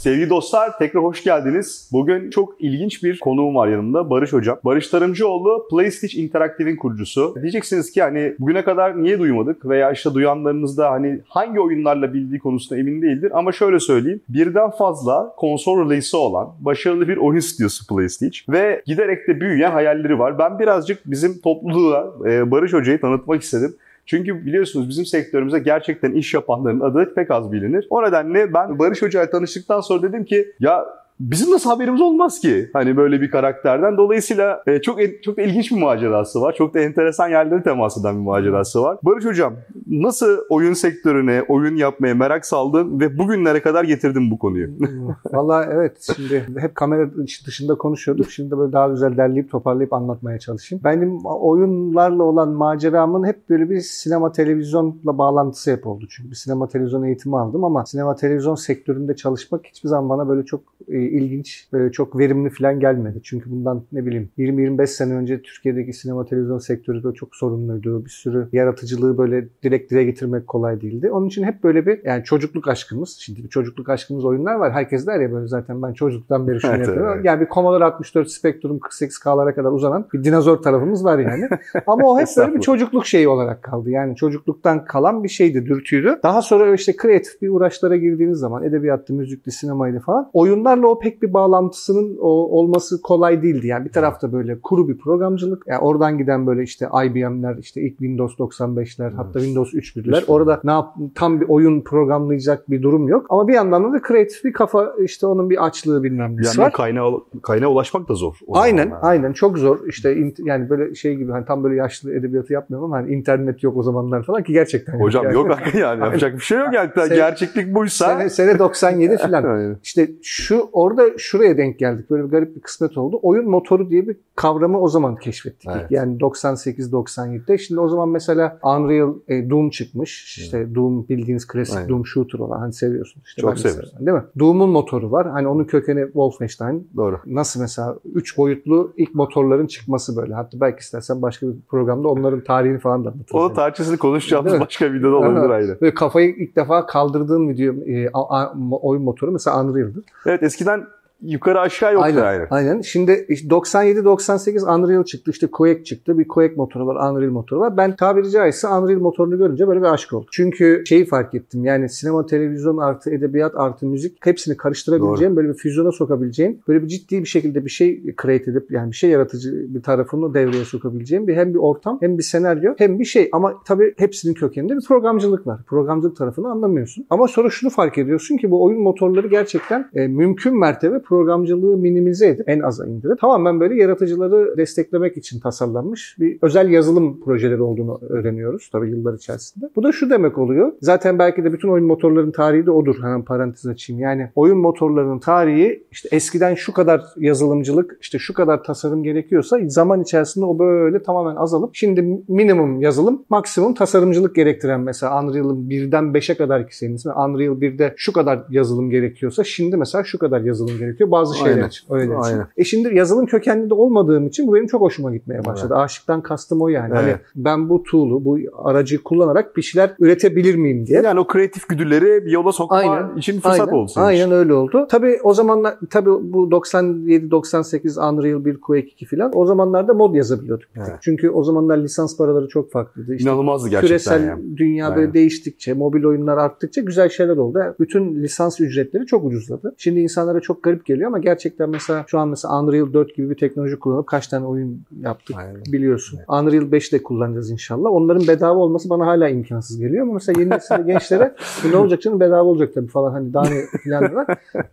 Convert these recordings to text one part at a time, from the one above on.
Sevgili dostlar tekrar hoş geldiniz. Bugün çok ilginç bir konuğum var yanımda Barış Hocam. Barış Tarımcıoğlu PlayStitch Interactive'in kurucusu. Diyeceksiniz ki hani bugüne kadar niye duymadık veya işte duyanlarınız da hani hangi oyunlarla bildiği konusunda emin değildir. Ama şöyle söyleyeyim. Birden fazla konsol release'i olan başarılı bir oyun stüdyosu PlayStitch ve giderek de büyüyen hayalleri var. Ben birazcık bizim topluluğa e, Barış Hoca'yı tanıtmak istedim. Çünkü biliyorsunuz bizim sektörümüze gerçekten iş yapanların adı pek az bilinir. O nedenle ben Barış Hoca ile tanıştıktan sonra dedim ki ya bizim nasıl haberimiz olmaz ki hani böyle bir karakterden. Dolayısıyla e, çok çok da ilginç bir macerası var. Çok da enteresan yerlere temas eden bir macerası var. Barış Hocam nasıl oyun sektörüne, oyun yapmaya merak saldın ve bugünlere kadar getirdin bu konuyu? Valla evet şimdi hep kamera dışında konuşuyorduk. Şimdi böyle daha güzel derleyip toparlayıp anlatmaya çalışayım. Benim oyunlarla olan maceramın hep böyle bir sinema televizyonla bağlantısı hep oldu. Çünkü sinema televizyon eğitimi aldım ama sinema televizyon sektöründe çalışmak hiçbir zaman bana böyle çok e, ilginç, böyle çok verimli falan gelmedi. Çünkü bundan ne bileyim 20-25 sene önce Türkiye'deki sinema televizyon sektörü de çok sorunluydu. Bir sürü yaratıcılığı böyle direkt dile getirmek kolay değildi. Onun için hep böyle bir yani çocukluk aşkımız. Şimdi bir çocukluk aşkımız oyunlar var. Herkes der ya böyle zaten ben çocukluktan beri şunu Evet, yapıyorum. evet. Yani bir Commodore 64 Spectrum 48K'lara kadar uzanan bir dinozor tarafımız var yani. Ama o hep böyle bir çocukluk şeyi olarak kaldı. Yani çocukluktan kalan bir şeydi, dürtüydü. Daha sonra işte kreatif bir uğraşlara girdiğiniz zaman edebiyattı, müzikti, sinemaydı falan. Oyunlarla o pek bir bağlantısının o, olması kolay değildi. Yani bir tarafta böyle kuru bir programcılık. Yani oradan giden böyle işte IBM'ler, işte ilk Windows 95'ler, hatta Windows 3.1'ler. Orada ne yap, tam bir oyun programlayacak bir durum yok. Ama bir yandan da kreatif bir kafa işte onun bir açlığı bilmem nesi yandan var. kaynağa, kaynağa ulaşmak da zor. Aynen, zamanlar. aynen çok zor. İşte yani böyle şey gibi hani tam böyle yaşlı edebiyatı yapmıyorum ama hani internet yok o zamanlar falan ki gerçekten. Hocam yani. yok yani yapacak bir şey yok yani. Sen- Gerçeklik buysa. Sene, sene 97 falan. İşte şu orada şuraya denk geldik. Böyle bir garip bir kısmet oldu. Oyun motoru diye bir kavramı o zaman keşfettik. Evet. Yani 98-97'de. Şimdi o zaman mesela Unreal e, Doom çıkmış. İşte Doom bildiğiniz klasik Aynen. Doom shooter olan hani seviyorsunuz. İşte Çok severim, Değil mi? Doom'un motoru var. Hani onun kökeni Wolfenstein. Doğru. Nasıl mesela 3 boyutlu ilk motorların çıkması böyle. Hatta belki istersen başka bir programda onların tarihini falan da anlatırız. O tartışmasını konuşacağımız başka videoda olabilir Evet. ayrı. Böyle kafayı ilk defa kaldırdığım video e, a- a- oyun motoru mesela Unreal'dır. Evet eskiden yukarı aşağı yoktu Aynen. ayrı. Aynen. Şimdi işte 97-98 Unreal çıktı. İşte Quake çıktı. Bir Quake motoru var, Unreal motoru var. Ben tabiri caizse Unreal motorunu görünce böyle bir aşk oldu. Çünkü şeyi fark ettim. Yani sinema, televizyon artı edebiyat artı müzik hepsini karıştırabileceğim, böyle bir füzyona sokabileceğim, böyle bir ciddi bir şekilde bir şey create edip yani bir şey yaratıcı bir tarafını devreye sokabileceğim bir hem bir ortam hem bir senaryo hem bir şey. Ama tabii hepsinin kökeninde bir programcılık var. Programcılık tarafını anlamıyorsun. Ama sonra şunu fark ediyorsun ki bu oyun motorları gerçekten e, mümkün mertebe programcılığı minimize edip en aza indirip tamamen böyle yaratıcıları desteklemek için tasarlanmış bir özel yazılım projeleri olduğunu öğreniyoruz tabii yıllar içerisinde. Bu da şu demek oluyor. Zaten belki de bütün oyun motorlarının tarihi de odur. Hemen parantez açayım. Yani oyun motorlarının tarihi işte eskiden şu kadar yazılımcılık, işte şu kadar tasarım gerekiyorsa zaman içerisinde o böyle tamamen azalıp şimdi minimum yazılım, maksimum tasarımcılık gerektiren mesela Unreal'ın birden 5'e kadar ki senin Unreal 1'de şu kadar yazılım gerekiyorsa şimdi mesela şu kadar yazılım gerekiyor bazı şeyler Aynen. için. Öyle için. Aynen. E şimdi yazılım kökenli de olmadığım için bu benim çok hoşuma gitmeye başladı. Aşıktan kastım o yani. Hani Evet. ben bu tool'u, bu aracı kullanarak bir şeyler üretebilir miyim diye. Yani o kreatif güdüleri bir yola sokma Aynen. için fırsat aynen, senin Aynen için. öyle oldu. Tabii o zamanlar tabii bu 97 98 Unreal 1 Quake 2 filan o zamanlarda mod yazabiliyorduk. Evet. Çünkü o zamanlar lisans paraları çok farklıydı. İşte İnanılmazdı gerçekten küresel yani. dünya Aynen. böyle değiştikçe, mobil oyunlar arttıkça güzel şeyler oldu. Bütün lisans ücretleri çok ucuzladı. Şimdi insanlara çok garip geliyor ama gerçekten mesela şu an mesela Unreal 4 gibi bir teknoloji kullanıp kaç tane oyun yaptık Aynen. biliyorsun. Unreal 5 de kullanacağız inşallah. Onların bedava olması bana hala imkansız geliyor ama mesela yeni nesil gençlere "Bu ne olacak canım bedava olacak tabii falan hani daha ne falan.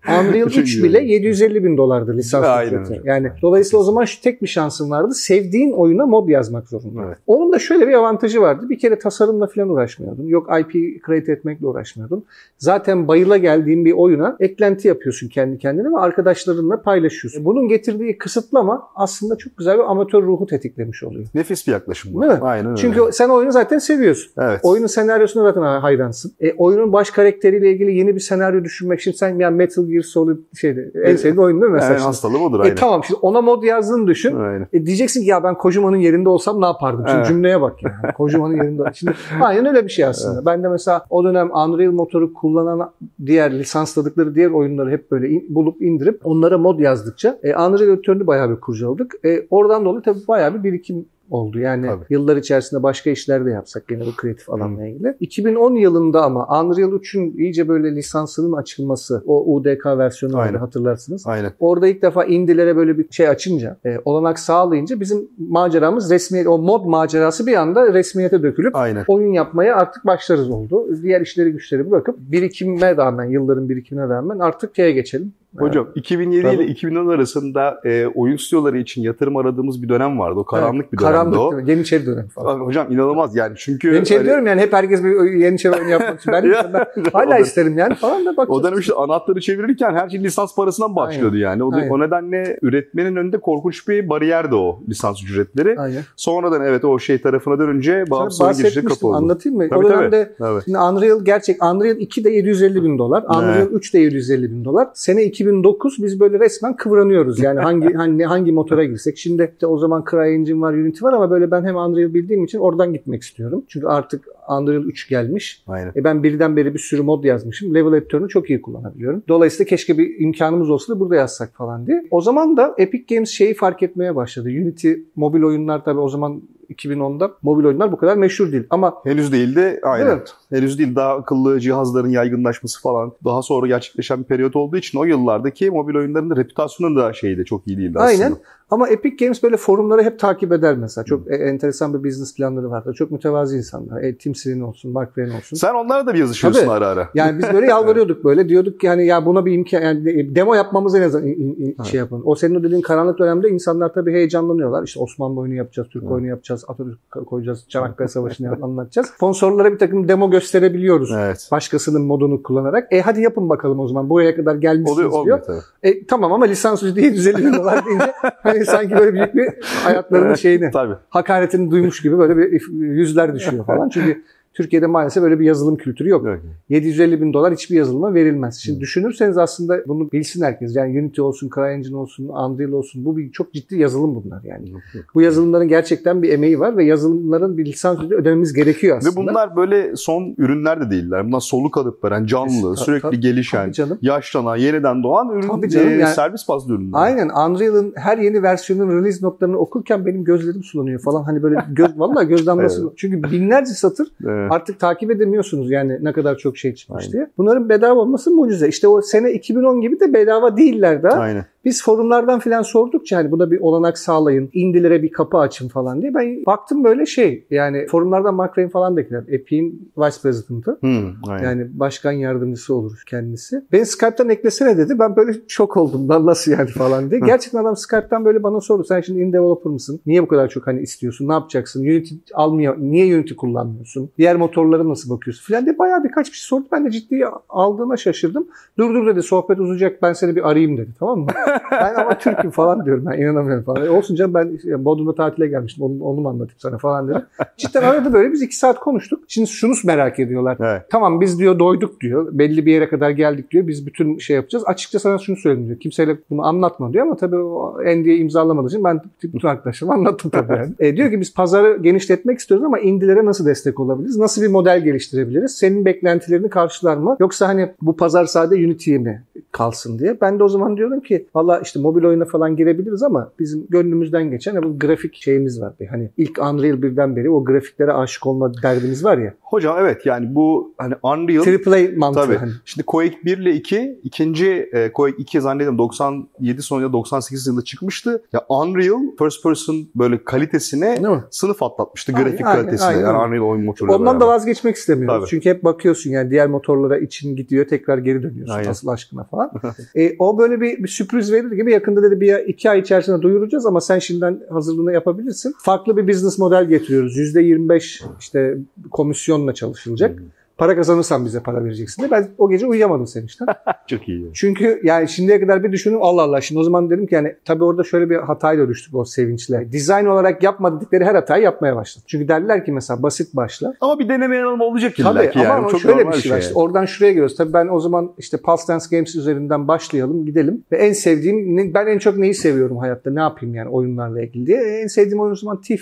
Unreal Çok 3 iyi bile oldu. 750 bin dolardı lisans ücreti. Yani dolayısıyla o zaman şu tek bir şansın vardı. Sevdiğin oyuna mod yazmak zorunda. Evet. Onun da şöyle bir avantajı vardı. Bir kere tasarımla falan uğraşmıyordun. Yok IP create etmekle uğraşmıyordun. Zaten bayıla geldiğin bir oyuna eklenti yapıyorsun kendi kendine ve arkadaşlarınla paylaşıyorsun. Bunun getirdiği kısıtlama aslında çok güzel bir amatör ruhu tetiklemiş oluyor. Nefis bir yaklaşım bu. Değil mi? Aynen öyle. Çünkü sen oyunu zaten seviyorsun. evet. Oyunun senaryosuna zaten hayransın. E, oyunun baş karakteriyle ilgili yeni bir senaryo düşünmek için sen yani Metal Gear Solid şeyde en Evet. sevdiğin oyun değil mi mesela? en şimdi? hastalığı odur E, aynen. tamam şimdi ona mod yazdığını düşün. Aynen. E, diyeceksin ki ya ben Kojima'nın yerinde olsam ne yapardım? Şimdi Evet. cümleye bak yani. Kojima'nın yerinde. Şimdi aynen öyle bir şey aslında. Ben de mesela o dönem Unreal motoru kullanan diğer lisansladıkları diğer oyunları hep böyle in- bulup indirip onlara mod yazdıkça e, Unreal editörünü bayağı bir kurcaladık. E, oradan dolayı tabii bayağı bir birikim oldu. Yani Tabii. yıllar içerisinde başka işler de yapsak gene bu kreatif alanla ilgili. 2010 yılında ama Unreal 3'ün iyice böyle lisansının açılması, o UDK versiyonu vardı Aynen. hatırlarsınız. Aynen. Orada ilk defa indilere böyle bir şey açınca, e, olanak sağlayınca bizim maceramız resmiyet, o mod macerası bir anda resmiyete dökülüp Aynen. oyun yapmaya artık başlarız oldu. Diğer işleri güçleri bırakıp birikime rağmen, yılların birikimine rağmen artık şeye geçelim. Hocam 2007 Tabii. ile 2010 arasında e, oyun stüdyoları için yatırım aradığımız bir dönem vardı. O karanlık bir dönemdi Karanlık o. dönem, Yeniçeri dönemi falan. Hocam inanılmaz yani çünkü Yeniçeri hani- diyorum yani hep herkes bir Yeniçeri oyunu yapmak için. Ben, Ya, ben hala isterim yani falan da bak. O dönem işte anahtarı çevirirken her şey lisans parasından başlıyordu yani. O, Aynen. o nedenle üretmenin önünde korkunç bir bariyerdi o lisans ücretleri. Aynen. Sonradan evet o şey tarafına dönünce bağımsız oyun girişleri bahsetmiştim. kapı oldu. Anlatayım mı? Tabii, o dönemde tabii. Evet. Şimdi Unreal gerçek. Unreal 2 de 750 bin dolar. Unreal 3 de 750 bin dolar. Sene 2009 biz böyle resmen kıvranıyoruz. Yani hangi hangi, hangi motora girsek. Şimdi de o zaman CryEngine var, Unity var ama böyle ben hem Unreal bildiğim için oradan gitmek istiyorum. Çünkü artık Unreal 3 gelmiş. Aynen. E ben birden beri bir sürü mod yazmışım. Level editörünü çok iyi kullanabiliyorum. Dolayısıyla keşke bir imkanımız olsa da burada yazsak falan diye. O zaman da Epic Games şeyi fark etmeye başladı. Unity mobil oyunlar tabii o zaman 2010'da mobil oyunlar bu kadar meşhur değil. Ama Henüz değildi. Aynen. Evet. Henüz değil. Daha akıllı cihazların yaygınlaşması falan daha sonra gerçekleşen bir periyot olduğu için o yıllardaki mobil oyunların da reputasyonu da şeydi çok iyi değildi aslında. Aynen. Ama Epic Games böyle forumları hep takip eder mesela. Çok e- enteresan bir business planları vardır. Çok mütevazi insanlar. E, Tim Sweeney olsun, Mark Wayne olsun. Sen onlarla da bir yazışıyorsun Tabii. ara ara. Yani biz böyle yalvarıyorduk böyle. Diyorduk ki hani ya buna bir imkan yani demo yapmamız en azından in- in- şey yapın. O senin o dediğin karanlık dönemde insanlar tabii heyecanlanıyorlar. İşte Osmanlı oyunu yapacağız, Türk Evet. oyunu yapacağız, Atatürk koyacağız, Çanakkale Savaşı'nı anlatacağız. Sponsorlara bir takım demo gösterebiliyoruz. Evet. Başkasının modunu kullanarak. E hadi yapın bakalım o zaman. Buraya kadar gelmişsiniz Oluyor, diyor. olmuyor tabii. E, tamam ama lisans ücreti 750 bin dolar deyince hani sanki böyle büyük bir hayatlarının şeyini Tabii. hakaretini duymuş gibi böyle bir yüzler düşüyor falan. Çünkü Türkiye'de maalesef öyle bir yazılım kültürü yok. Evet. 750 bin dolar hiçbir yazılıma verilmez. Şimdi Hı. düşünürseniz aslında bunu bilsin herkes. Yani Unity olsun, CryEngine olsun, Unreal olsun. Bu bir çok ciddi yazılım bunlar yani. Bu yazılımların gerçekten bir emeği var ve yazılımların bir lisans ücreti ödememiz gerekiyor Ve aslında. bunlar böyle son ürünler de değiller. Bunlar soluk alıp veren, canlı, Ta- sürekli tabii, gelişen, Tabii canım. yaşlanan, yeniden doğan ürün Tabii canım, e, yani- servis bazlı ürünler. Aynen Unreal'ın her yeni versiyonun release notlarını okurken benim gözlerim sulanıyor falan. Hani böyle göz vallahi göz damlası. Evet. Çünkü binlerce satır Evet. Artık takip edemiyorsunuz yani ne kadar çok şey çıkmış Aynen. diye. Bunların bedava olması mucize. İşte o sene 2010 gibi de bedava değiller daha. Aynen. Biz forumlardan filan sordukça hani buna bir olanak sağlayın, indilere bir kapı açın falan diye. Ben baktım böyle şey yani forumlardan Mark falan da ekler. Epic'in Vice President'ı. Aynen. Yani başkan yardımcısı olur kendisi. Beni Skype'tan eklesene dedi. Ben böyle şok oldum. Lan nasıl yani falan diye. Gerçekten adam Skype'tan böyle bana sordu. Sen şimdi in developer mısın? Niye bu kadar çok hani istiyorsun? Ne yapacaksın? Unity almıyor. Niye Unity kullanmıyorsun? Diğer motorlara nasıl bakıyorsun? Filan diye bayağı birkaç bir şey sordu. Ben de ciddi aldığına şaşırdım. Dur dur dedi sohbet uzayacak ben seni bir arayayım dedi. Tamam mı? ben ama Türk'üm falan diyorum. Ben inanamıyorum falan. E olsun canım ben Bodrum'da tatile gelmiştim. Onu, onu mu anlatayım sana falan dedi. Cidden aradı böyle biz iki saat konuştuk. Şimdi şunu merak ediyorlar. Evet. Tamam biz diyor doyduk diyor. Belli bir yere kadar geldik diyor. Biz bütün şey yapacağız. Açıkça sana şunu söyledim diyor. Kimseyle bunu anlatma diyor ama tabii o NDA imzalamadığı için ben bütün arkadaşlarıma anlattım tabii yani. E, diyor ki biz pazarı genişletmek istiyoruz ama indilere nasıl destek olabiliriz? Nasıl bir model geliştirebiliriz? Senin beklentilerini karşılar mı? Yoksa hani bu pazar sadece Unity'ye mi kalsın diye. Ben de o zaman diyorum ki valla işte mobil oyuna falan girebiliriz ama bizim gönlümüzden geçen bu grafik şeyimiz var. Hani ilk Unreal birden beri o grafiklere aşık olma derdimiz var ya. Hocam evet yani bu hani Unreal Triple A mantığı Tabii. hani. Şimdi Quake 1 ile 2, ikinci e, Quake 2 zannediyorum 97 sonu ya 98 yılında çıkmıştı. Ya Unreal first person böyle kalitesine sınıf atlatmıştı Aynen, grafik aynen, kalitesine. aynen yani. Unreal oyun motoruyla Ondan da beraber. vazgeçmek istemiyoruz. Tabii. Çünkü hep bakıyorsun yani diğer motorlara için gidiyor tekrar geri dönüyorsun Aynen. asıl aşkına falan. e, o böyle bir, bir sürpriz verir gibi yakında dedi bir iki ay içerisinde duyuracağız ama sen şimdiden hazırlığını yapabilirsin. Farklı bir business model getiriyoruz. %25 işte komisyonla çalışılacak. Para kazanırsan bize para vereceksin de. Ben o gece uyuyamadım sevinçten. Çok iyi. Çünkü yani şimdiye kadar bir düşündüm Allah Allah. Şimdi o zaman dedim ki yani tabii orada şöyle bir hatayla düştük o sevinçle. Dizayn olarak yapma dedikleri her hatayı yapmaya başladı. Çünkü derler ki mesela basit başla. Ama bir deneme yanılma olacak Tabii illa ki yani. ama Çok şöyle bir şey var. yani. İşte oradan şuraya geliyoruz. Tabii ben o zaman işte Pulse Dance Games üzerinden başlayalım, gidelim. Ve en sevdiğim, ben en çok neyi seviyorum hayatta, ne yapayım yani oyunlarla ilgili diye. En sevdiğim oyun o zaman Thief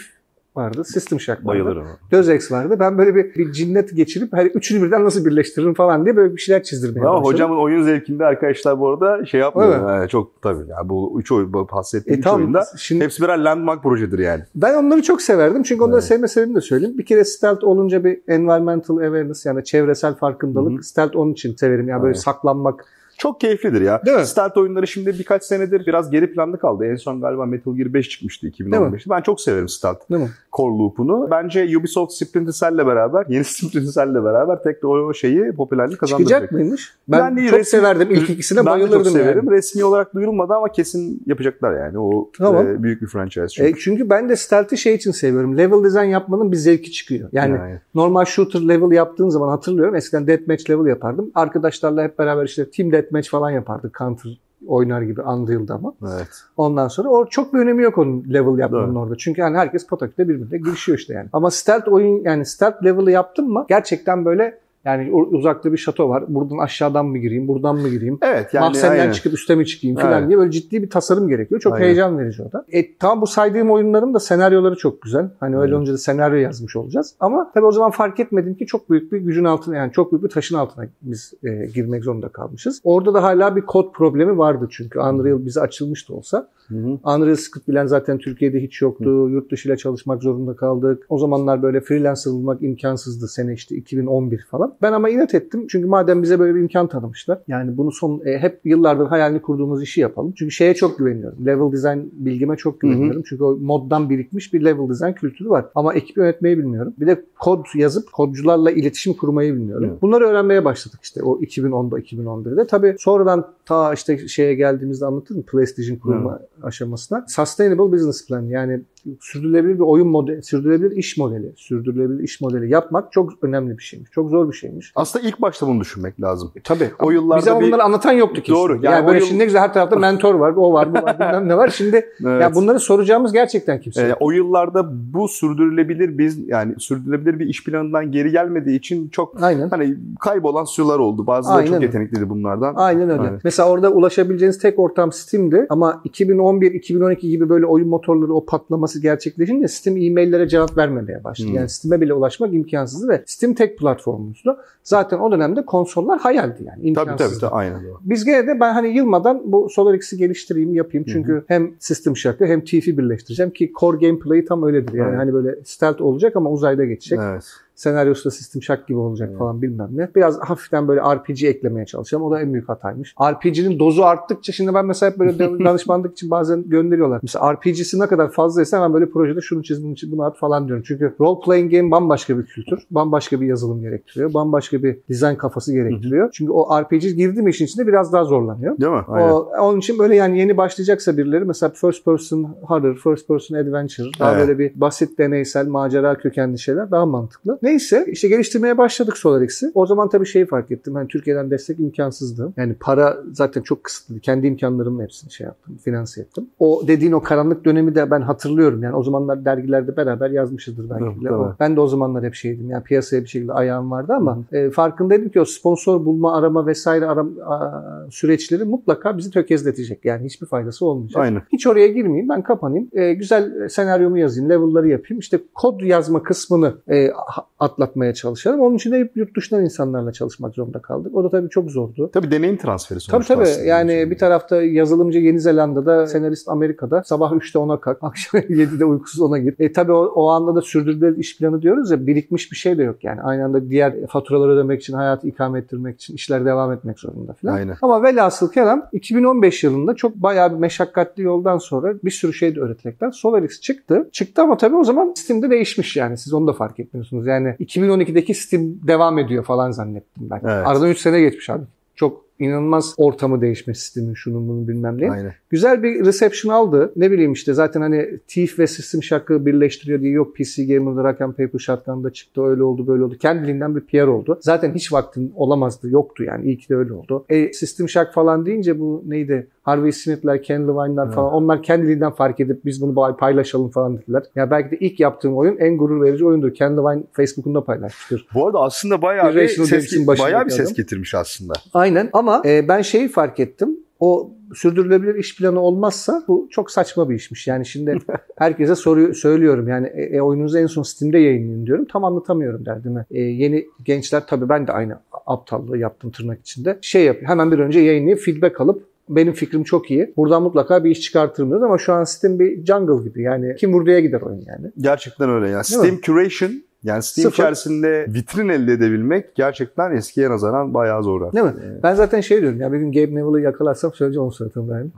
vardı. System Shock vardı. Bayılırım. Deus Ex vardı. Ben böyle bir, bir cinnet geçirip hani üçünü birden nasıl birleştiririm falan diye böyle bir şeyler çizdirmeye Ama başladım. hocamın oyun zevkinde arkadaşlar bu arada şey yapmıyor. Mi? Yani çok tabii. Yani bu üç oyun, bu bahsettiğim E üç tamam, oyunda şimdi hepsi birer landmark projedir yani. ben onları çok severdim. Çünkü onları Evet. sevme sebebini de söyleyeyim. Bir kere stealth olunca bir environmental awareness yani çevresel farkındalık. Hı hı. Stealth onun için severim. Yani böyle Evet. saklanmak. Çok keyiflidir ya. Değil mi? Stealth oyunları şimdi birkaç senedir biraz geri planda kaldı. En son galiba Metal Gear 5 çıkmıştı 2015'te. Ben çok severim Stealth Değil mi? core loop'unu. Bence Ubisoft Splinter Cell'le beraber, yeni Splinter Cell'le beraber tekrar o şeyi popülerlik kazandıracak. Çıkacak mıymış? Ben, Ben de çok resmi- severdim. İlk ikisine ben bayılırdım çok severim. yani. Resmi olarak duyurulmadı ama kesin yapacaklar yani. O Tamam. e, büyük bir franchise çünkü. E, çünkü ben de stealth'i şey için seviyorum. Level design yapmanın bir zevki çıkıyor. Yani Yani. normal shooter level yaptığın zaman hatırlıyorum. Eskiden deathmatch level yapardım. Arkadaşlarla hep beraber işte team deathmatch falan yapardık. Counter oynar gibi Unreal'da ama. Evet. Ondan sonra o çok bir önemi yok onun level yapmanın Doğru. orada. Çünkü hani herkes pataküte birbirine girişiyor işte yani. Ama stealth oyun yani stealth level'ı yaptın mı gerçekten böyle yani uzakta bir şato var. Buradan aşağıdan mı gireyim, buradan mı gireyim? Evet yani Mahzenden aynen. çıkıp üste mi çıkayım falan Evet. diye böyle ciddi bir tasarım gerekiyor. Çok Aynen. heyecan verici o da. E, tam bu saydığım oyunların da senaryoları çok güzel. Hani öyle Evet. olunca da senaryo yazmış olacağız. Ama tabii o zaman fark etmedim ki çok büyük bir gücün altına yani çok büyük bir taşın altına biz e, girmek zorunda kalmışız. Orada da hala bir kod problemi vardı çünkü. Unreal bize açılmış da olsa. Hı hı. Unreal Script bilen zaten Türkiye'de hiç yoktu. Yurt dışı ile çalışmak zorunda kaldık. O zamanlar böyle freelancer bulmak imkansızdı. Sene işte 2011 falan. Ben ama inat ettim. Çünkü madem bize böyle bir imkan tanımışlar. Yani bunu son e, hep yıllardır hayalini kurduğumuz işi yapalım. Çünkü şeye çok güveniyorum. Level design bilgime çok güveniyorum. Çünkü o moddan birikmiş bir level design kültürü var. Ama ekip yönetmeyi bilmiyorum. Bir de kod yazıp kodcularla iletişim kurmayı bilmiyorum. Evet. Bunları öğrenmeye başladık işte o 2010'da 2011'de. Tabii sonradan ta işte şeye geldiğimizde anlatırım PlayStation kurulma aşamasına. Sustainable business plan yani sürdürülebilir bir oyun modeli, sürdürülebilir iş modeli, sürdürülebilir iş modeli yapmak çok önemli bir şeymiş. Çok zor bir şeymiş. Aslında ilk başta bunu düşünmek lazım. E, tabii. O yıllarda Bize bir- bunları anlatan yoktu ki. Doğru. Yani, Yani böyle yıl- şimdi ne güzel her tarafta mentor var, o var, bu var, bilmem ne var. Şimdi Evet. ya bunları soracağımız gerçekten kimse yok. o yıllarda bu sürdürülebilir biz yani sürdürülebilir bir iş planından geri gelmediği için çok Aynen. hani kaybolan sular oldu. Bazıları Aynen çok öyle. yetenekliydi bunlardan. Aynen öyle. Evet. Mesela orada ulaşabileceğiniz tek ortam Steam'di ama 2011-2012 gibi böyle oyun motorları o patlaması gerçekleşince Steam e-maillere cevap vermemeye başladı. Hmm. Yani Steam'e bile ulaşmak imkansızdı ve Steam tek platformumuzdu. Zaten o dönemde konsollar hayaldi yani Tabii imkansızdı. tabii, tabii aynen doğru. Biz gene de ben hani yılmadan bu SolarX'i geliştireyim, yapayım. Çünkü hem System Shock'ı hem TIF'i birleştireceğim ki core gameplay'i tam öyledir. Yani Evet. hani böyle stealth olacak ama uzayda geçecek. Evet. Senaryosu da System Shock gibi olacak Evet. falan bilmem ne. Biraz hafiften böyle RPG eklemeye çalışacağım. O da en büyük hataymış. RPG'nin dozu arttıkça şimdi ben mesela hep böyle dan- danışmanlık için bazen gönderiyorlar. Mesela RPG'si ne kadar fazlaysa hemen böyle projede şunu çiz bunu çiz bunu at falan diyorum. Çünkü role playing game bambaşka bir kültür. Bambaşka bir yazılım gerektiriyor. Bambaşka bir dizayn kafası gerektiriyor. Çünkü o RPG girdi mi işin içinde biraz daha zorlanıyor. Değil mi? Aynen. O, onun için böyle yani yeni başlayacaksa birileri mesela first person horror, first person adventure, daha Evet. böyle bir basit deneysel macera kökenli şeyler daha mantıklı. Neyse işte geliştirmeye başladık SolarX'i. O zaman tabii şeyi fark ettim. Hani Türkiye'den destek imkansızdı. Yani para zaten çok kısıtlıydı. Kendi imkanlarımla hepsini şey yaptım, finanse ettim. O dediğin o karanlık dönemi de ben hatırlıyorum. Yani o zamanlar dergilerde beraber yazmışızdır belki Evet, tabii. O- Ben de o zamanlar hep şeydim. Yani piyasaya bir şekilde ayağım vardı ama e, farkındaydım ki o sponsor bulma, arama vesaire aram, a, süreçleri mutlaka bizi tökezletecek. Yani hiçbir faydası olmayacak. Aynen. Hiç oraya girmeyeyim. Ben kapanayım. E, güzel senaryomu yazayım. Level'ları yapayım. İşte kod yazma kısmını e, atlatmaya çalışalım. Onun için de hep yurt dışından insanlarla çalışmak zorunda kaldık. O da tabii çok zordu. Tabii deneyim transferi Tabii sonuçta tabii. aslında. Yani bir tarafta yazılımcı Yeni Zelanda'da, senarist Amerika'da. Sabah 3'te ona kalk, akşam 7'de uykusuz ona gir. E tabii o, o anda da sürdürülebilir iş planı diyoruz ya birikmiş bir şey de yok yani. Aynı anda diğer faturaları ödemek için, hayatı ikame ettirmek için işler devam etmek zorunda falan. Aynen. Ama velhasıl kelam 2015 yılında çok bayağı bir meşakkatli yoldan sonra bir sürü şey de öğretmekten SolarX çıktı. Çıktı ama tabii o zaman Steam'de değişmiş yani. Siz onu da fark etmiyorsunuz. Yani 2012'deki Steam devam ediyor falan zannettim ben. Evet. Aradan 3 sene geçmiş abi. Çok inanılmaz ortamı değişmiş Steam'in şunun bunun bilmem ne. Aynen. Güzel bir reception aldı. Ne bileyim işte zaten hani Thief ve System Shock'ı birleştiriyor diye yok PC Gamer'da Rock and Paper Shotgun'da çıktı öyle oldu böyle oldu. Kendiliğinden bir PR oldu. Zaten hiç vaktin olamazdı yoktu yani iyi ki de öyle oldu. E, System Shock falan deyince bu neydi? Harvey Smith'ler, Ken Levine'lar falan onlar kendiliğinden fark edip biz bunu paylaşalım falan dediler. Ya belki de ilk yaptığım oyun en gurur verici oyundur. Ken Levine Facebook'unda paylaşmıştır. Bu arada aslında bayağı bir, ses, bayağı bir ses getirmiş aslında. Aynen ama e, ben şeyi fark ettim. O sürdürülebilir iş planı olmazsa bu çok saçma bir işmiş. Yani şimdi herkese soruyor, söylüyorum yani e, e, oyununuzu en son Steam'de yayınlayın diyorum. Tam anlatamıyorum derdimi. E, yeni gençler tabii ben de aynı aptallığı yaptım tırnak içinde. Şey yapıyor hemen bir önce yayınlayıp feedback alıp benim fikrim çok iyi. Buradan mutlaka bir iş çıkartırım diyoruz ama şu an Steam bir jungle gibi. Yani kim buraya gider oyun yani. Gerçekten öyle ya. Steam Curation yani Steam Sıfır. içerisinde vitrin elde edebilmek gerçekten eskiye nazaran bayağı zor. Değil mi? Evet. Ben zaten şey diyorum ya bir gün Gabe Neville'ı yakalarsam söyleyeceğim onun suratında yani.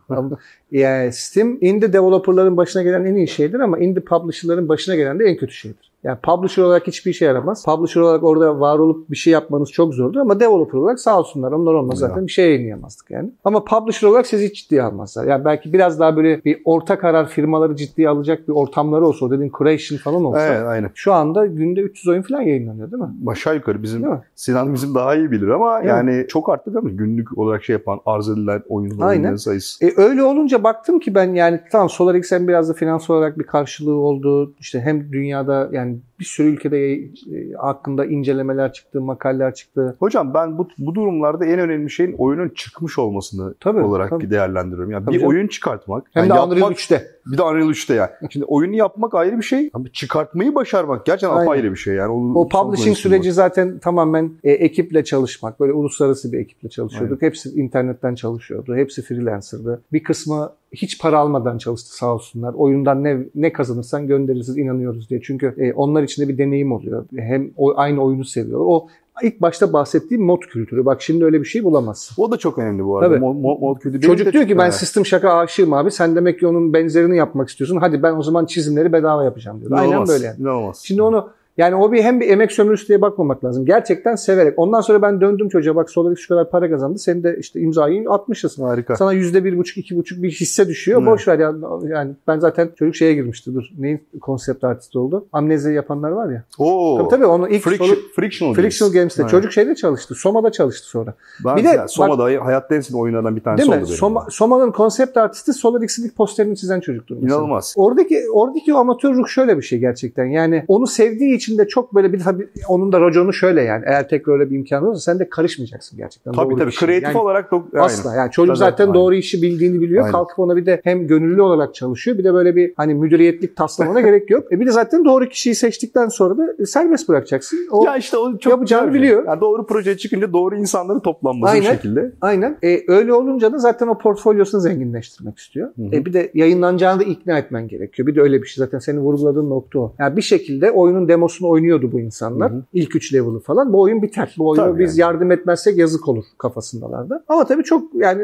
yani Steam indie developerların başına gelen en iyi şeydir ama indie publisher'ların başına gelen de en kötü şeydir. Yani publisher olarak hiçbir işe yaramaz. Publisher olarak orada var olup bir şey yapmanız çok zordur ama developer olarak sağ olsunlar. Onlar olmaz zaten bir şey yayınlayamazdık yani. Ama publisher olarak sizi hiç ciddiye almazlar. Yani belki biraz daha böyle bir orta karar firmaları ciddiye alacak bir ortamları olsa, o dediğin creation falan olsa. Evet, aynen. Şu anda günde 300 oyun falan yayınlanıyor değil mi? Aşağı yukarı bizim Sinan bizim daha iyi bilir ama değil yani çok arttı değil mi? Günlük olarak şey yapan, arz edilen oyunların sayısı. E, öyle olunca baktım ki ben yani tamam SolarX'en biraz da finansal olarak bir karşılığı oldu. İşte hem dünyada yani and bir sürü ülkede e, hakkında incelemeler çıktı, makaleler çıktı. Hocam ben bu, bu durumlarda en önemli şeyin oyunun çıkmış olmasını tabii, olarak tabii. değerlendiriyorum. Yani tabii bir canım. oyun çıkartmak. Hem yani de yapmak, Unreal 3'te. Bir de Unreal 3'te yani. Şimdi oyunu yapmak ayrı bir şey ama çıkartmayı başarmak gerçekten Aynen. apayrı bir şey. Yani o, o publishing süreci var. zaten tamamen e, ekiple çalışmak. Böyle uluslararası bir ekiple çalışıyorduk. Aynen. Hepsi internetten çalışıyordu. Hepsi freelancer'dı. Bir kısmı hiç para almadan çalıştı sağ olsunlar. Oyundan ne ne kazanırsan göndeririz inanıyoruz diye. Çünkü e, onlar için de bir deneyim oluyor. Hem o, aynı oyunu seviyorlar. O ilk başta bahsettiğim mod kültürü. Bak şimdi öyle bir şey bulamazsın. O da çok önemli bu arada. Tabii. Mod, mod, mod kültürü. Çocuk diyor ki ben sistem şaka aşığım abi. Sen demek ki onun benzerini yapmak istiyorsun. Hadi ben o zaman çizimleri bedava yapacağım diyor. Aynen böyle yani. İnanılmaz. Şimdi onu yani o bir hem bir emek sömürüsü diye bakmamak lazım. Gerçekten severek. Ondan sonra ben döndüm çocuğa bak Solaris şu kadar para kazandı. Senin de işte imzayı atmışsın. Harika. Sana yüzde bir buçuk, iki buçuk bir hisse düşüyor. Evet. Boş ver ya. Yani ben zaten çocuk şeye girmişti. Dur. Neyin konsept artist oldu? Amnezi yapanlar var ya. Oo. Tabii tabii onu ilk Friction, solu, Frictional, Frictional Games'te. Evet. Çocuk şeyde çalıştı. Soma'da çalıştı sonra. Ben bir de ya, Soma'da bak, hayatta en oyunlardan bir tanesi değil oldu. Mi? Soma, Soma'nın konsept artisti Solarix'in ilk posterini çizen çocuktur. Mesela. İnanılmaz. Oradaki, oradaki o amatör ruh şöyle bir şey gerçekten. Yani onu sevdiği için de çok böyle bir tabii onun da raconu şöyle yani. Eğer tekrar öyle bir imkan olursa sen de karışmayacaksın gerçekten. Tabii doğru tabii. Kreatif yani, olarak da asla. Yani çocuk tabii, zaten aynen. doğru işi bildiğini biliyor. Aynen. Kalkıp ona bir de hem gönüllü olarak çalışıyor. Bir de böyle bir hani müdüriyetlik taslamana gerek yok. E bir de zaten doğru kişiyi seçtikten sonra da serbest bırakacaksın. O ya işte o çok yapacağını biliyor. Yani doğru proje çıkınca doğru insanların toplanması aynen, bir şekilde. Aynen. E, öyle olunca da zaten o portfolyosunu zenginleştirmek istiyor. E, bir de yayınlanacağını da ikna etmen gerekiyor. Bir de öyle bir şey zaten senin vurguladığın nokta o. Yani bir şekilde oyunun demosunu oynuyordu bu insanlar. Hı-hı. İlk 3 level'ı falan. Bu oyun biter. Bu oyunu tabii biz yani. yardım etmezsek yazık olur kafasındalardı. Ama tabii çok yani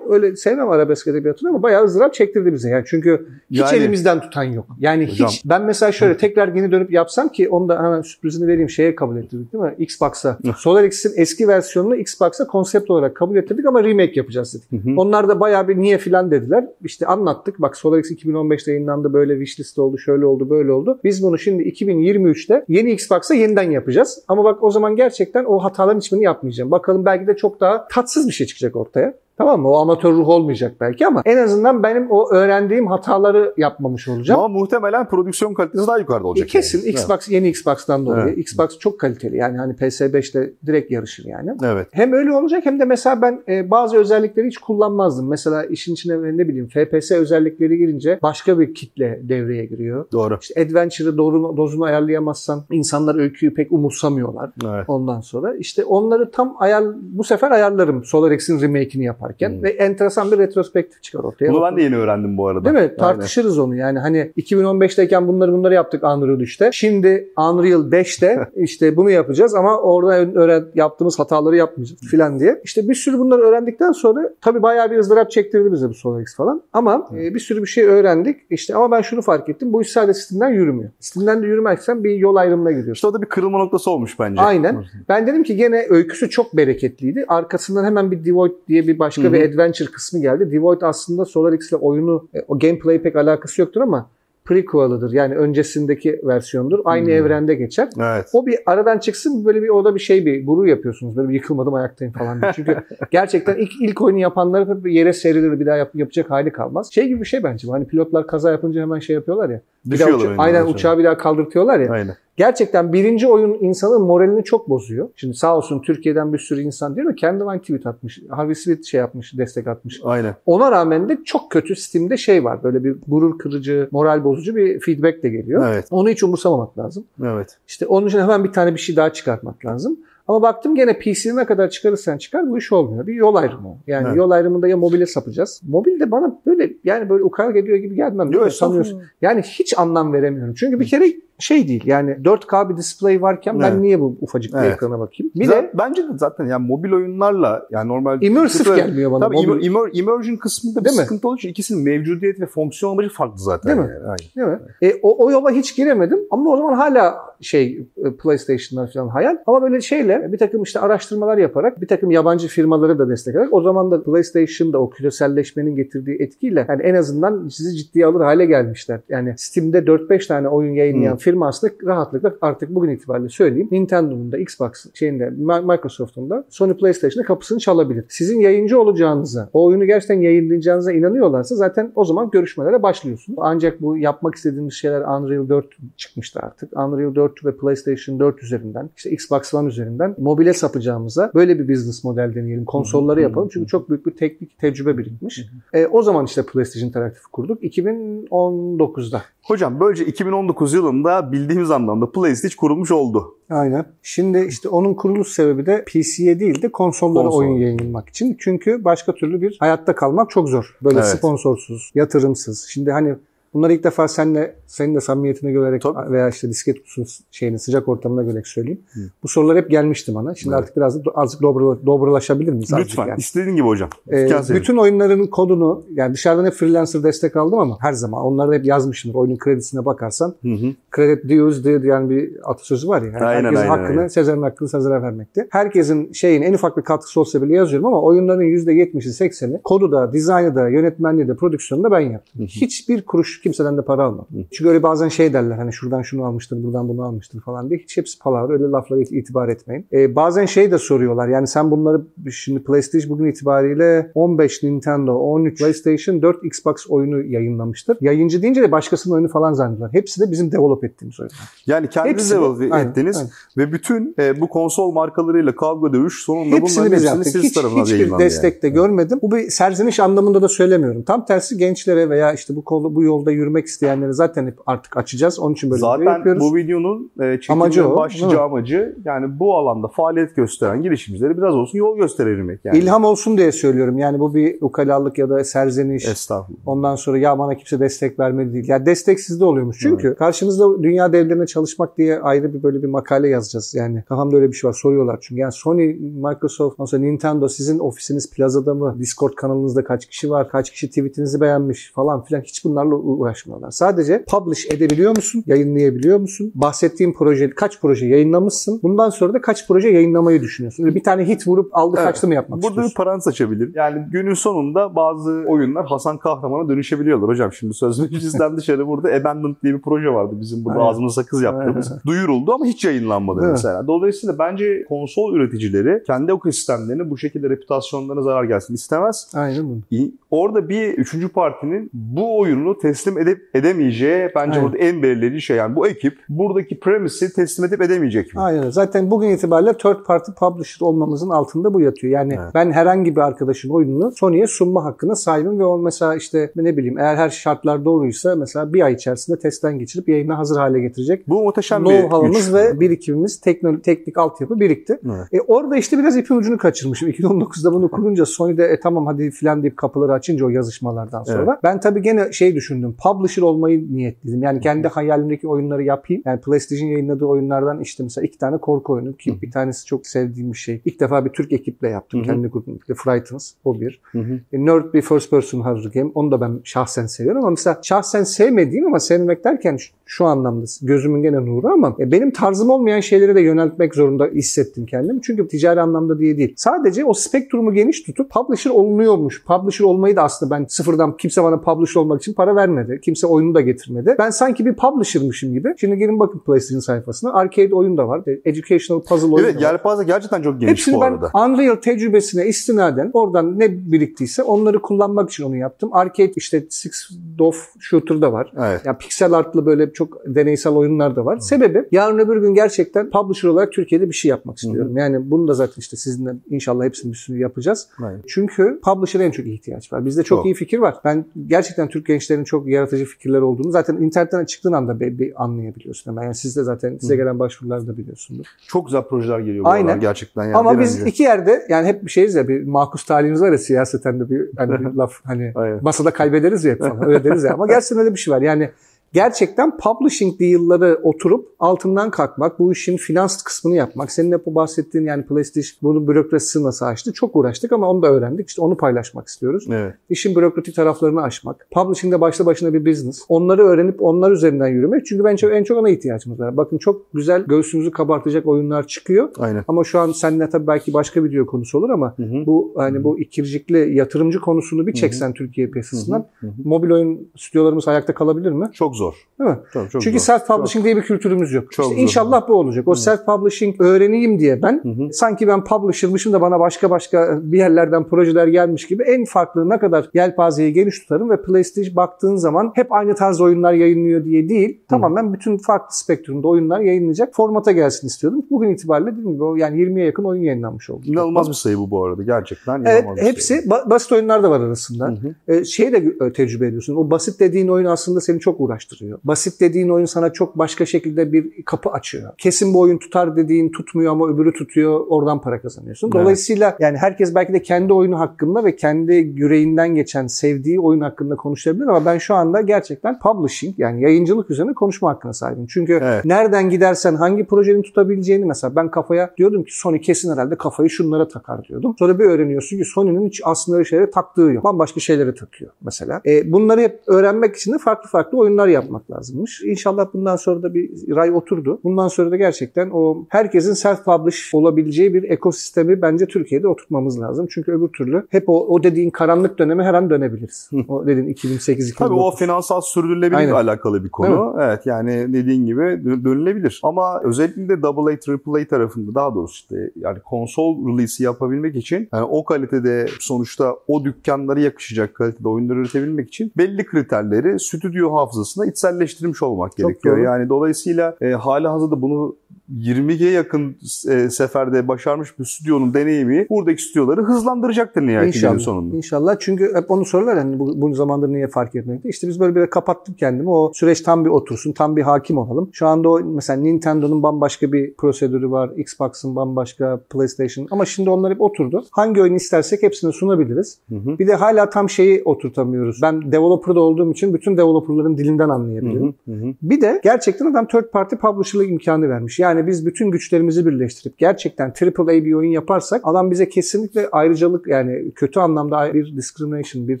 öyle sevmem arabesk edebiyatını ama bayağı ızdırap çektirdi bize. Yani çünkü hiç yani, elimizden tutan yok. Yani hocam, hiç ben mesela şöyle tekrar yeni dönüp yapsam ki onu da hemen sürprizini vereyim şeye kabul ettirdik değil mi? Xbox'a. SolarX'in eski versiyonunu Xbox'a konsept olarak kabul ettirdik ama remake yapacağız dedik. Hı hı. Onlar da bayağı bir niye filan dediler. İşte anlattık. Bak SolarX 2015'te yayınlandı. Böyle wishlist oldu. Şöyle oldu. Böyle oldu. Biz bunu şimdi 2023'te yeni Xbox'a yeniden yapacağız. Ama bak o zaman gerçekten o hataların hiçbirini yapmayacağım. Bakalım belki de çok daha tatsız bir şey çıkacak ortaya. Tamam mı? O amatör ruh olmayacak belki ama en azından benim o öğrendiğim hataları yapmamış olacağım. Ama muhtemelen prodüksiyon kalitesi daha yukarıda olacak. E kesin yani. Xbox evet. yeni Xbox'tan dolayı. Evet. Xbox çok kaliteli. Yani hani PS5 ile direkt yarışır yani. Evet. Hem öyle olacak hem de mesela ben e, bazı özellikleri hiç kullanmazdım. Mesela işin içine ne bileyim FPS özellikleri girince başka bir kitle devreye giriyor. Doğru. İşte Adventure'ı doğru dozunu ayarlayamazsan insanlar öyküyü pek umursamıyorlar. Evet. Ondan sonra işte onları tam ayar bu sefer ayarlarım. SolarX'in remake'ini yapar yaparken hmm. ve enteresan bir retrospektif çıkar ortaya. Bunu ben de yeni öğrendim bu arada. Değil mi? Tartışırız Aynen. onu. Yani hani 2015'teyken bunları bunları yaptık Unreal 3'te. Şimdi Unreal 5'te işte bunu yapacağız ama orada öğren, yaptığımız hataları yapmayacağız filan diye. İşte bir sürü bunları öğrendikten sonra tabii bayağı bir ızdırap çektirdi bize bu SolarX falan. Ama hmm. e, bir sürü bir şey öğrendik. İşte ama ben şunu fark ettim. Bu iş sadece Steam'den yürümüyor. Steam'den de yürümezsen bir yol ayrımına gidiyorsun. İşte o da bir kırılma noktası olmuş bence. Aynen. Ben dedim ki gene öyküsü çok bereketliydi. Arkasından hemen bir Devoid diye bir baş başka Hı hı. bir adventure kısmı geldi. Devoid aslında SolarX ile oyunu e, o gameplay pek alakası yoktur ama prequel'ıdır. Yani öncesindeki versiyondur. Aynı Hı. evrende geçer. Evet. O bir aradan çıksın böyle bir o da bir şey bir gurur yapıyorsunuz. Böyle bir yıkılmadım ayaktayım falan diye. Çünkü gerçekten ilk ilk oyunu yapanları hep yere serilir bir daha yap- yapacak hali kalmaz. Şey gibi bir şey bence. Hani pilotlar kaza yapınca hemen şey yapıyorlar ya. Bir daha Düşüyorlar uça- aynen uçağı bir daha kaldırtıyorlar ya. Aynen. Gerçekten birinci oyun insanın moralini çok bozuyor. Şimdi sağ olsun Türkiye'den bir sürü insan diyor mu kendi One tweet atmış. Harvey Smith şey yapmış, destek atmış. Aynen. Ona rağmen de çok kötü Steam'de şey var. Böyle bir gurur kırıcı, moral bozucu bir feedback de geliyor. Evet. Onu hiç umursamamak lazım. Evet. İşte onun için hemen bir tane bir şey daha çıkartmak lazım. Ama baktım gene PC'ye ne kadar çıkarırsan çıkar bu iş olmuyor. Bir yol ayrımı. Yani Evet. yol ayrımında ya mobile sapacağız. Mobil de bana böyle yani böyle ukar ediyor gibi gelmem. Değil mi? Sanıyorsun. Yani hiç anlam veremiyorum. Çünkü bir kere şey değil. Yani 4K bir display varken ben Evet. niye bu ufacık bir Evet. ekrana bakayım? Bir Zaten- de bence de zaten yani mobil oyunlarla yani normal immersive Sıfır- gelmiyor bana. Tabii mobil. immer- immer- immersion kısmında bir Değil mi? sıkıntı olduğu için ikisinin mevcudiyet ve fonksiyon amacı farklı zaten. Değil mi? yani. Aynen. Değil mi? E, o, o yola hiç giremedim ama o zaman hala şey e, PlayStation'lar falan hayal. Ama böyle şeyle bir takım işte araştırmalar yaparak bir takım yabancı firmaları da destekleyerek o zaman da PlayStation'da o küreselleşmenin getirdiği etkiyle yani en azından sizi ciddiye alır hale gelmişler. Yani Steam'de 4-5 tane oyun yayınlayan Hı. Firma aslında rahatlıkla artık bugün itibariyle söyleyeyim Nintendo'nun da Xbox şeyinde Mi- Microsoft'un da Sony PlayStation'da kapısını çalabilir. Sizin yayıncı olacağınıza, o oyunu gerçekten yayınlayacağınıza inanıyorlarsa zaten o zaman görüşmelere başlıyorsun. Ancak bu yapmak istediğimiz şeyler Unreal 4 çıkmıştı artık. Unreal 4 ve PlayStation 4 üzerinden, işte Xbox One üzerinden mobile sapacağımıza böyle bir business model deneyelim. Konsolları yapalım. Çünkü çok büyük bir teknik tecrübe birikmiş. E, o zaman işte PlayStation Interactive kurduk. 2019'da. Hocam böylece 2019 yılında bildiğimiz anlamda PlayStation kurulmuş oldu. Aynen. Şimdi işte onun kuruluş sebebi de PC'ye değil de konsollara Konsol. oyun yayınlamak için. Çünkü başka türlü bir hayatta kalmak çok zor. Böyle Evet. sponsorsuz, yatırımsız. Şimdi hani bunları ilk defa seninle, senin de samimiyetine görerek Tabii. veya işte disket kutusunun şeyini sıcak ortamına göre söyleyeyim. Hı. Bu sorular hep gelmişti bana. Şimdi Evet. artık biraz azıcık dobra, dobralaşabilir miyiz? Lütfen. yani. İstediğin gibi hocam. Ee, bütün oyunların kodunu yani dışarıdan hep freelancer destek aldım ama her zaman onları hep yazmışımdır. Oyunun kredisine bakarsan Hı hı. credit dues diye yani bir atasözü var ya. Yani Aynen, herkesin aynen, hakkını, aynen. Sezar'ın hakkını Sezar'a vermekte. Herkesin şeyin en ufak bir katkısı olsa bile yazıyorum ama oyunların %70'i 80'i kodu da, dizaynı da, yönetmenliği de, prodüksiyonu da ben yaptım. Hı hı. Hiçbir kuruş kimseden de para almadım. Çünkü öyle bazen şey derler hani şuradan şunu almıştır, buradan bunu almıştır falan diye. Hiç hepsi palavra. Öyle laflara it- itibar etmeyin. Ee, bazen şey de soruyorlar. Yani sen bunları şimdi PlayStation bugün itibariyle 15 Nintendo, 13 PlayStation, 4 Xbox oyunu yayınlamıştır. Yayıncı deyince de başkasının oyunu falan zannediyorlar. Hepsi de bizim develop ettiğimiz oyunlar. Yani kendiniz develop Aynen, ettiniz aynen. ve bütün e, bu konsol markalarıyla kavga dövüş sonunda Hepsini bunların biz hepsini yaptık. siz Hiç, tarafından hiçbir destek de görmedim. Bu bir serzeniş anlamında da söylemiyorum. Tam tersi gençlere veya işte bu kolu bu yolda yürümek isteyenlere zaten hep artık açacağız. Onun için böyle video Zaten yapıyoruz. bu videonun e, Amacı başlıca amacı yani bu alanda faaliyet gösteren girişimcilere biraz olsun yol gösterebilmek. Yani. İlham olsun diye söylüyorum. Yani bu bir ukalalık ya da serzeniş. Estağfurullah. Ondan sonra ya bana kimse destek vermedi değil. Ya destek sizde oluyormuş. Çünkü karşınızda dünya devlerine çalışmak diye ayrı bir böyle bir makale yazacağız. Yani kafamda öyle bir şey var. Soruyorlar çünkü. Yani Sony, Microsoft, sonra Nintendo sizin ofisiniz plazada mı? Discord kanalınızda kaç kişi var? Kaç kişi tweetinizi beğenmiş falan filan. Hiç bunlarla uğraşmıyorlar. Sadece publish edebiliyor musun? Yayınlayabiliyor musun? Bahsettiğim proje, kaç proje yayınlamışsın? Bundan sonra da kaç proje yayınlamayı düşünüyorsun? Öyle bir tane hit vurup aldı Evet. kaçtı mı yapmak Burada bir istiyorsun? parantez açabilirim. Yani günün sonunda bazı oyunlar Hasan Kahraman'a dönüşebiliyorlar. Hocam şimdi söz meclisten dışarı burada Abandoned diye bir proje vardı. Bizim burada Aynen. ağzımıza sakız yaptığımız. Duyuruldu ama hiç yayınlanmadı Değil mi? mesela. Dolayısıyla bence konsol üreticileri kendi ekosistemlerine bu şekilde reputasyonlarına zarar gelsin istemez. Aynen. Orada bir üçüncü partinin bu oyunu teslim edip edemeyeceği bence Aynen. burada en belirleyici şey. Yani bu ekip buradaki premisi teslim edip edemeyecek mi? Aynen. Zaten bugün itibariyle third party publisher olmamızın altında bu yatıyor. Yani Evet. ben herhangi bir arkadaşın oyununu Sony'ye sunma hakkına sahibim ve o mesela işte ne bileyim eğer her şartlar doğruysa mesela bir ay içerisinde testten geçirip yayına hazır hale getirecek Bu muhteşem bir know-how'ımız ve birikimimiz, teknoloji, teknik altyapı birikti. Evet. E orada işte biraz ipin ucunu kaçırmışım. 2019'da bunu kurunca Sony'de e tamam hadi filan deyip kapıları açınca o yazışmalardan sonra. Ben tabii gene şey düşündüm. Publisher olmayı niyetliydim. Yani kendi hayalimdeki oyunları yapayım. Yani PlayStation yayınladığı oyunlardan işte mesela iki tane korku oyunu ki bir tanesi çok sevdiğim bir şey. İlk defa bir Türk ekiple yaptım. Kendi grubum. The Frightens. O bir. Hı hı. E, Nerd bir first person horror game. Onu da ben şahsen seviyorum ama mesela şahsen sevmediğim ama sevmek derken şu anlamda gözümün gene nuru ama e, benim tarzım olmayan şeylere de yöneltmek zorunda hissettim kendimi. Çünkü ticari anlamda diye değil. Sadece o spektrumu geniş tutup publisher olunuyormuş. Publisher olmayı da aslında ben sıfırdan kimse bana publisher olmak için para vermedi. Kimse oyunu da getirmedi. Ben sanki bir publisher'mışım gibi. Şimdi gelin bakın PlayStation sayfasına. Arcade oyun da var. E, Educational puzzle oyun Evet yelpaze gerçekten çok geniş Hepsini bu ben arada. Unreal tecrübesine istinaden oradan ne biriktiyse onları kullanmak için onu yaptım. Arcade işte Six Dof Shooter da var. Evet. Ya piksel artlı böyle çok deneysel oyunlar da var. Sebebi yarın öbür gün gerçekten publisher olarak Türkiye'de bir şey yapmak istiyorum. Yani bunu da zaten işte sizinle inşallah hepsini bir sürü yapacağız. Aynen. Çünkü publisher'a en çok ihtiyaç var. Bizde çok, Çok. iyi fikir var. Ben gerçekten Türk gençlerinin çok yaratıcı fikirler olduğunu zaten internetten çıktığın anda bir, bir anlayabiliyorsun hemen. Yani siz de zaten size gelen başvuruları da biliyorsunuz. Çok güzel projeler geliyor bu Aynen. gerçekten. Yani Ama biz önce. iki yerde yani hep bir şeyiz ya bir makus talihimiz var ya siyaseten de bir, hani bir laf hani Aynen. masada kaybederiz ya hep falan öyle deriz ya. Ama gerçekten öyle bir şey var. Yani gerçekten publishing deal'ları oturup altından kalkmak, bu işin finans kısmını yapmak. Senin hep bu bahsettiğin yani PlayStation bunun bürokrasisi nasıl açtı? Çok uğraştık ama onu da öğrendik. İşte onu paylaşmak istiyoruz. Evet. İşin bürokratik taraflarını aşmak. Publishing de başlı başına bir business. Onları öğrenip onlar üzerinden yürümek. Çünkü ben çok, en çok ona ihtiyacımız var. Bakın çok güzel göğsümüzü kabartacak oyunlar çıkıyor. Aynen. Ama şu an seninle tabii belki başka video konusu olur ama Hı hı. bu hani bu ikircikli yatırımcı konusunu bir çeksen Türkiye piyasasından Hı hı. mobil oyun stüdyolarımız ayakta kalabilir mi? Çok zor. Değil mi? Çok, çok Çünkü zor. self-publishing diye bir kültürümüz yok. Çok İşte zor. inşallah bu olacak. O self-publishing öğreneyim diye ben Hı hı. sanki ben publisher'mışım da bana başka başka bir yerlerden projeler gelmiş gibi en farklı ne kadar yelpazeyi geniş tutarım ve PlayStation baktığın zaman hep aynı tarz oyunlar yayınlıyor diye değil. Tamamen bütün farklı spektrumda oyunlar yayınlayacak formata gelsin istiyordum. Bugün itibariyle dediğim gibi yani 20'ye yakın oyun yayınlanmış oldu. İnanılmaz bir sayı bu bu arada. Gerçekten Evet hepsi ba- basit oyunlar da var arasında. Hı hı. Ee, şey de tecrübe ediyorsun. O basit dediğin oyun aslında seni çok uğraştırıyor. Basit dediğin oyun sana çok başka şekilde bir kapı açıyor. Kesin bu oyun tutar dediğin tutmuyor ama öbürü tutuyor. Oradan para kazanıyorsun. Evet. Dolayısıyla yani herkes belki de kendi oyunu hakkında ve kendi yüreğinden geçen sevdiği oyun hakkında konuşabilir ama ben şu anda gerçekten publishing yani yayıncılık üzerine konuşma hakkına sahibim. Çünkü Evet. nereden gidersen hangi projenin tutabileceğini mesela ben kafaya diyordum ki Sony kesin herhalde kafayı şunlara takar diyordum. Sonra bir öğreniyorsun ki Sony'nin hiç aslında öyle şeylere taktığı yok. Bambaşka şeylere takıyor mesela. E, bunları hep öğrenmek için de farklı farklı oyunlar yapmak lazımmış. İnşallah bundan sonra da bir ray oturdu. Bundan sonra da gerçekten o herkesin self-publish olabileceği bir ekosistemi bence Türkiye'de oturtmamız lazım. Çünkü öbür türlü hep o, o dediğin karanlık döneme her an dönebiliriz. o dediğin 2008 Tabii o 2009. finansal sürdürülebilirlikle alakalı bir konu. Evet yani dediğin gibi dö- dönülebilir. Ama özellikle de AA, AAA tarafında daha doğrusu işte yani konsol release'i yapabilmek için yani o kalitede sonuçta o dükkanlara yakışacak kalitede oyunlar üretebilmek için belli kriterleri stüdyo hafızasına içselleştirmiş olmak Çok gerekiyor. doğru. Yani dolayısıyla e, hali hazırda bunu 20'ye yakın e, seferde başarmış bir stüdyonun deneyimi buradaki stüdyoları hızlandıracaktır nihayetinde İnşallah. sonunda. İnşallah. Çünkü hep onu soruyorlar hani bu, bunun zamandır niye fark etmekte. İşte biz böyle bir kapattım kendimi. O süreç tam bir otursun, tam bir hakim olalım. Şu anda o mesela Nintendo'nun bambaşka bir prosedürü var. Xbox'ın bambaşka, PlayStation. Ama şimdi onlar hep oturdu. Hangi oyunu istersek hepsini sunabiliriz. Hı hı. Bir de hala tam şeyi oturtamıyoruz. Ben developer'da olduğum için bütün developer'ların dilinden anlayabilirim. Hı hı. Bir de gerçekten adam third party publisher'lık imkanı vermiş. Yani biz bütün güçlerimizi birleştirip gerçekten AAA bir oyun yaparsak adam bize kesinlikle ayrıcalık yani kötü anlamda bir discrimination, bir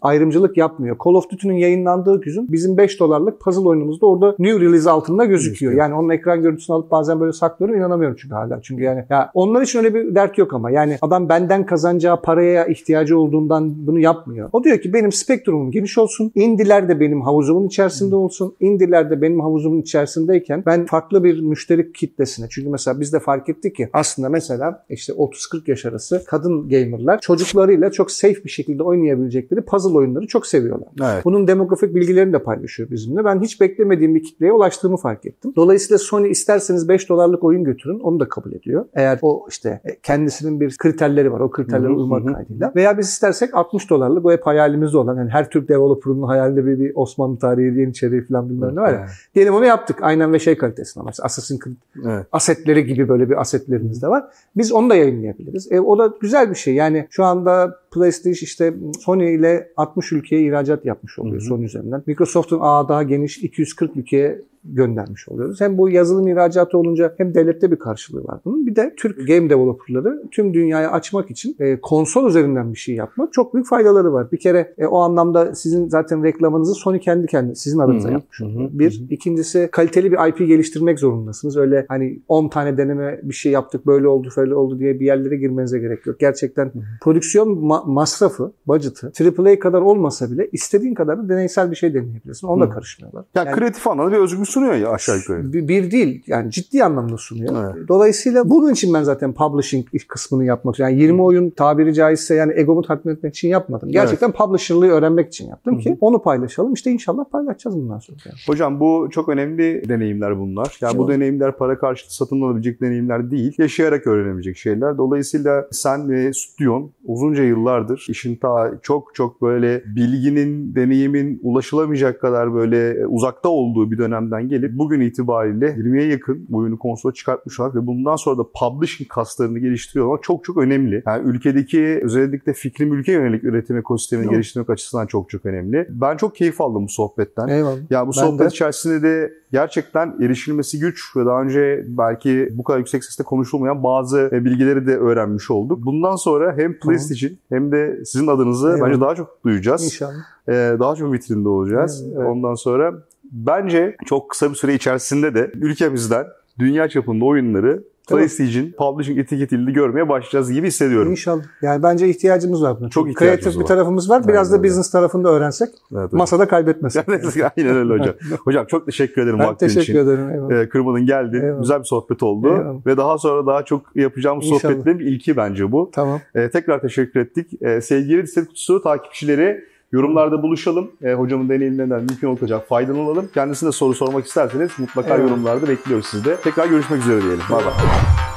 ayrımcılık yapmıyor. Call of Duty'nin yayınlandığı gün bizim 5 dolarlık puzzle oyunumuz da orada new release altında gözüküyor. Gözüküyor. Yani onun ekran görüntüsünü alıp bazen böyle saklıyorum inanamıyorum çünkü hala. Çünkü yani ya onlar için öyle bir dert yok ama yani adam benden kazanacağı paraya ihtiyacı olduğundan bunu yapmıyor. O diyor ki benim spektrumum geniş olsun. Indiler de benim havuzumun içerisinde olsun. Indiler de benim havuzumun içerisindeyken ben farklı bir müşteri kitlesine çünkü mesela biz de fark ettik ki aslında mesela işte 30-40 yaş arası kadın gamerlar çocuklarıyla çok safe bir şekilde oynayabilecekleri puzzle oyunları çok seviyorlar. Evet. Bunun demografik bilgilerini de paylaşıyor bizimle. Ben hiç beklemediğim bir kitleye ulaştığımı fark ettim. Dolayısıyla Sony isterseniz 5 dolarlık oyun götürün onu da kabul ediyor. Eğer o işte e, kendisinin bir kriterleri var. O kriterlere uymak kaydıyla. Veya biz istersek 60 dolarlık o hep hayalimizde olan yani her Türk developer'ın hayalinde bir, bir Osmanlı tarihi, Yeniçeri falan bilmem ne var ya. Diyelim onu yaptık. Aynen ve şey kalitesinde mesela Assassin's Creed Evet. Asetleri gibi böyle bir asetlerimiz de var. Biz onu da yayınlayabiliriz. E, o da güzel bir şey. Yani şu anda PlayStation işte Sony ile 60 ülkeye ihracat yapmış oluyor. Sony üzerinden. Microsoft'un ağı daha geniş 240 ülkeye göndermiş oluyoruz. Hem bu yazılım ihracatı olunca hem devlette bir karşılığı var bunun. Bir de Türk game developerları tüm dünyaya açmak için e, konsol üzerinden bir şey yapmak çok büyük faydaları var. Bir kere e, o anlamda sizin zaten reklamınızı Sony kendi kendi sizin adınıza Hı hı. yapmış oluyor. Bir. ikincisi kaliteli bir IP geliştirmek zorundasınız. Öyle hani 10 tane deneme bir şey yaptık böyle oldu böyle oldu diye bir yerlere girmenize gerek yok. Gerçekten prodüksiyon ma- masrafı, budget'ı AAA kadar olmasa bile istediğin kadar da deneysel bir şey deneyebilirsin. Hı. karışmıyorlar. Ya Yani- kreatif anlamda bir özgürlük sunuyor ya aşağı yukarı. bir, bir değil yani ciddi anlamda sunuyor. Evet. Dolayısıyla bunun için ben zaten publishing kısmını yapmak yani 20 oyun tabiri caizse yani egomu tatmin etmek için yapmadım. Gerçekten publisher'lığı öğrenmek için yaptım ki onu paylaşalım. İşte inşallah paylaşacağız bundan sonra. Yani. Hocam bu çok önemli deneyimler bunlar. Yani bu deneyimler para karşılığı satın alabilecek deneyimler değil. Yaşayarak öğrenebilecek şeyler. Dolayısıyla sen ve stüdyon uzunca yıllardır işin ta çok çok böyle bilginin, deneyimin ulaşılamayacak kadar böyle uzakta olduğu bir dönemden gelip bugün itibariyle 20'ye yakın oyunu konsola çıkartmış olmak ve bundan sonra da publishing kaslarını geliştiriyor olmak çok çok önemli. Yani ülkedeki özellikle fikri mülke yönelik üretim ekosistemini Yok. geliştirmek açısından çok çok önemli. Ben çok keyif aldım bu sohbetten. Eyvallah. Ya bu Ben sohbet de. içerisinde de gerçekten erişilmesi güç ve daha önce belki bu kadar yüksek sesle konuşulmayan bazı e, bilgileri de öğrenmiş olduk. Bundan sonra hem PlayStation hem de sizin adınızı Eyvallah. bence daha çok duyacağız. İnşallah. Ee, daha çok vitrinde olacağız. Evet, evet. Ondan sonra bence çok kısa bir süre içerisinde de ülkemizden dünya çapında oyunları Tamam. PlayStation Publishing etiketiyle görmeye başlayacağız gibi hissediyorum. İnşallah. Yani bence ihtiyacımız var buna. Çok Kreatif bir var. tarafımız var. Biraz Aynen da öyle. business tarafını da öğrensek Evet, evet. masada kaybetmesek. Aynen öyle hocam. Hocam çok teşekkür ederim ben vaktin teşekkür için. ederim. Eyvallah. e, kırmadın geldi. Eyvallah. Güzel bir sohbet oldu. Eyvallah. Ve daha sonra daha çok yapacağımız İnşallah. sohbetlerin ilki bence bu. Tamam. E, tekrar teşekkür ettik. E, sevgili Disset Kutusu takipçileri yorumlarda buluşalım. E, hocamın deneyimlerinden mümkün olacak faydalanalım. Kendisine soru sormak isterseniz mutlaka Eyvallah. yorumlarda bekliyoruz sizde. Tekrar görüşmek üzere diyelim. Bay bay.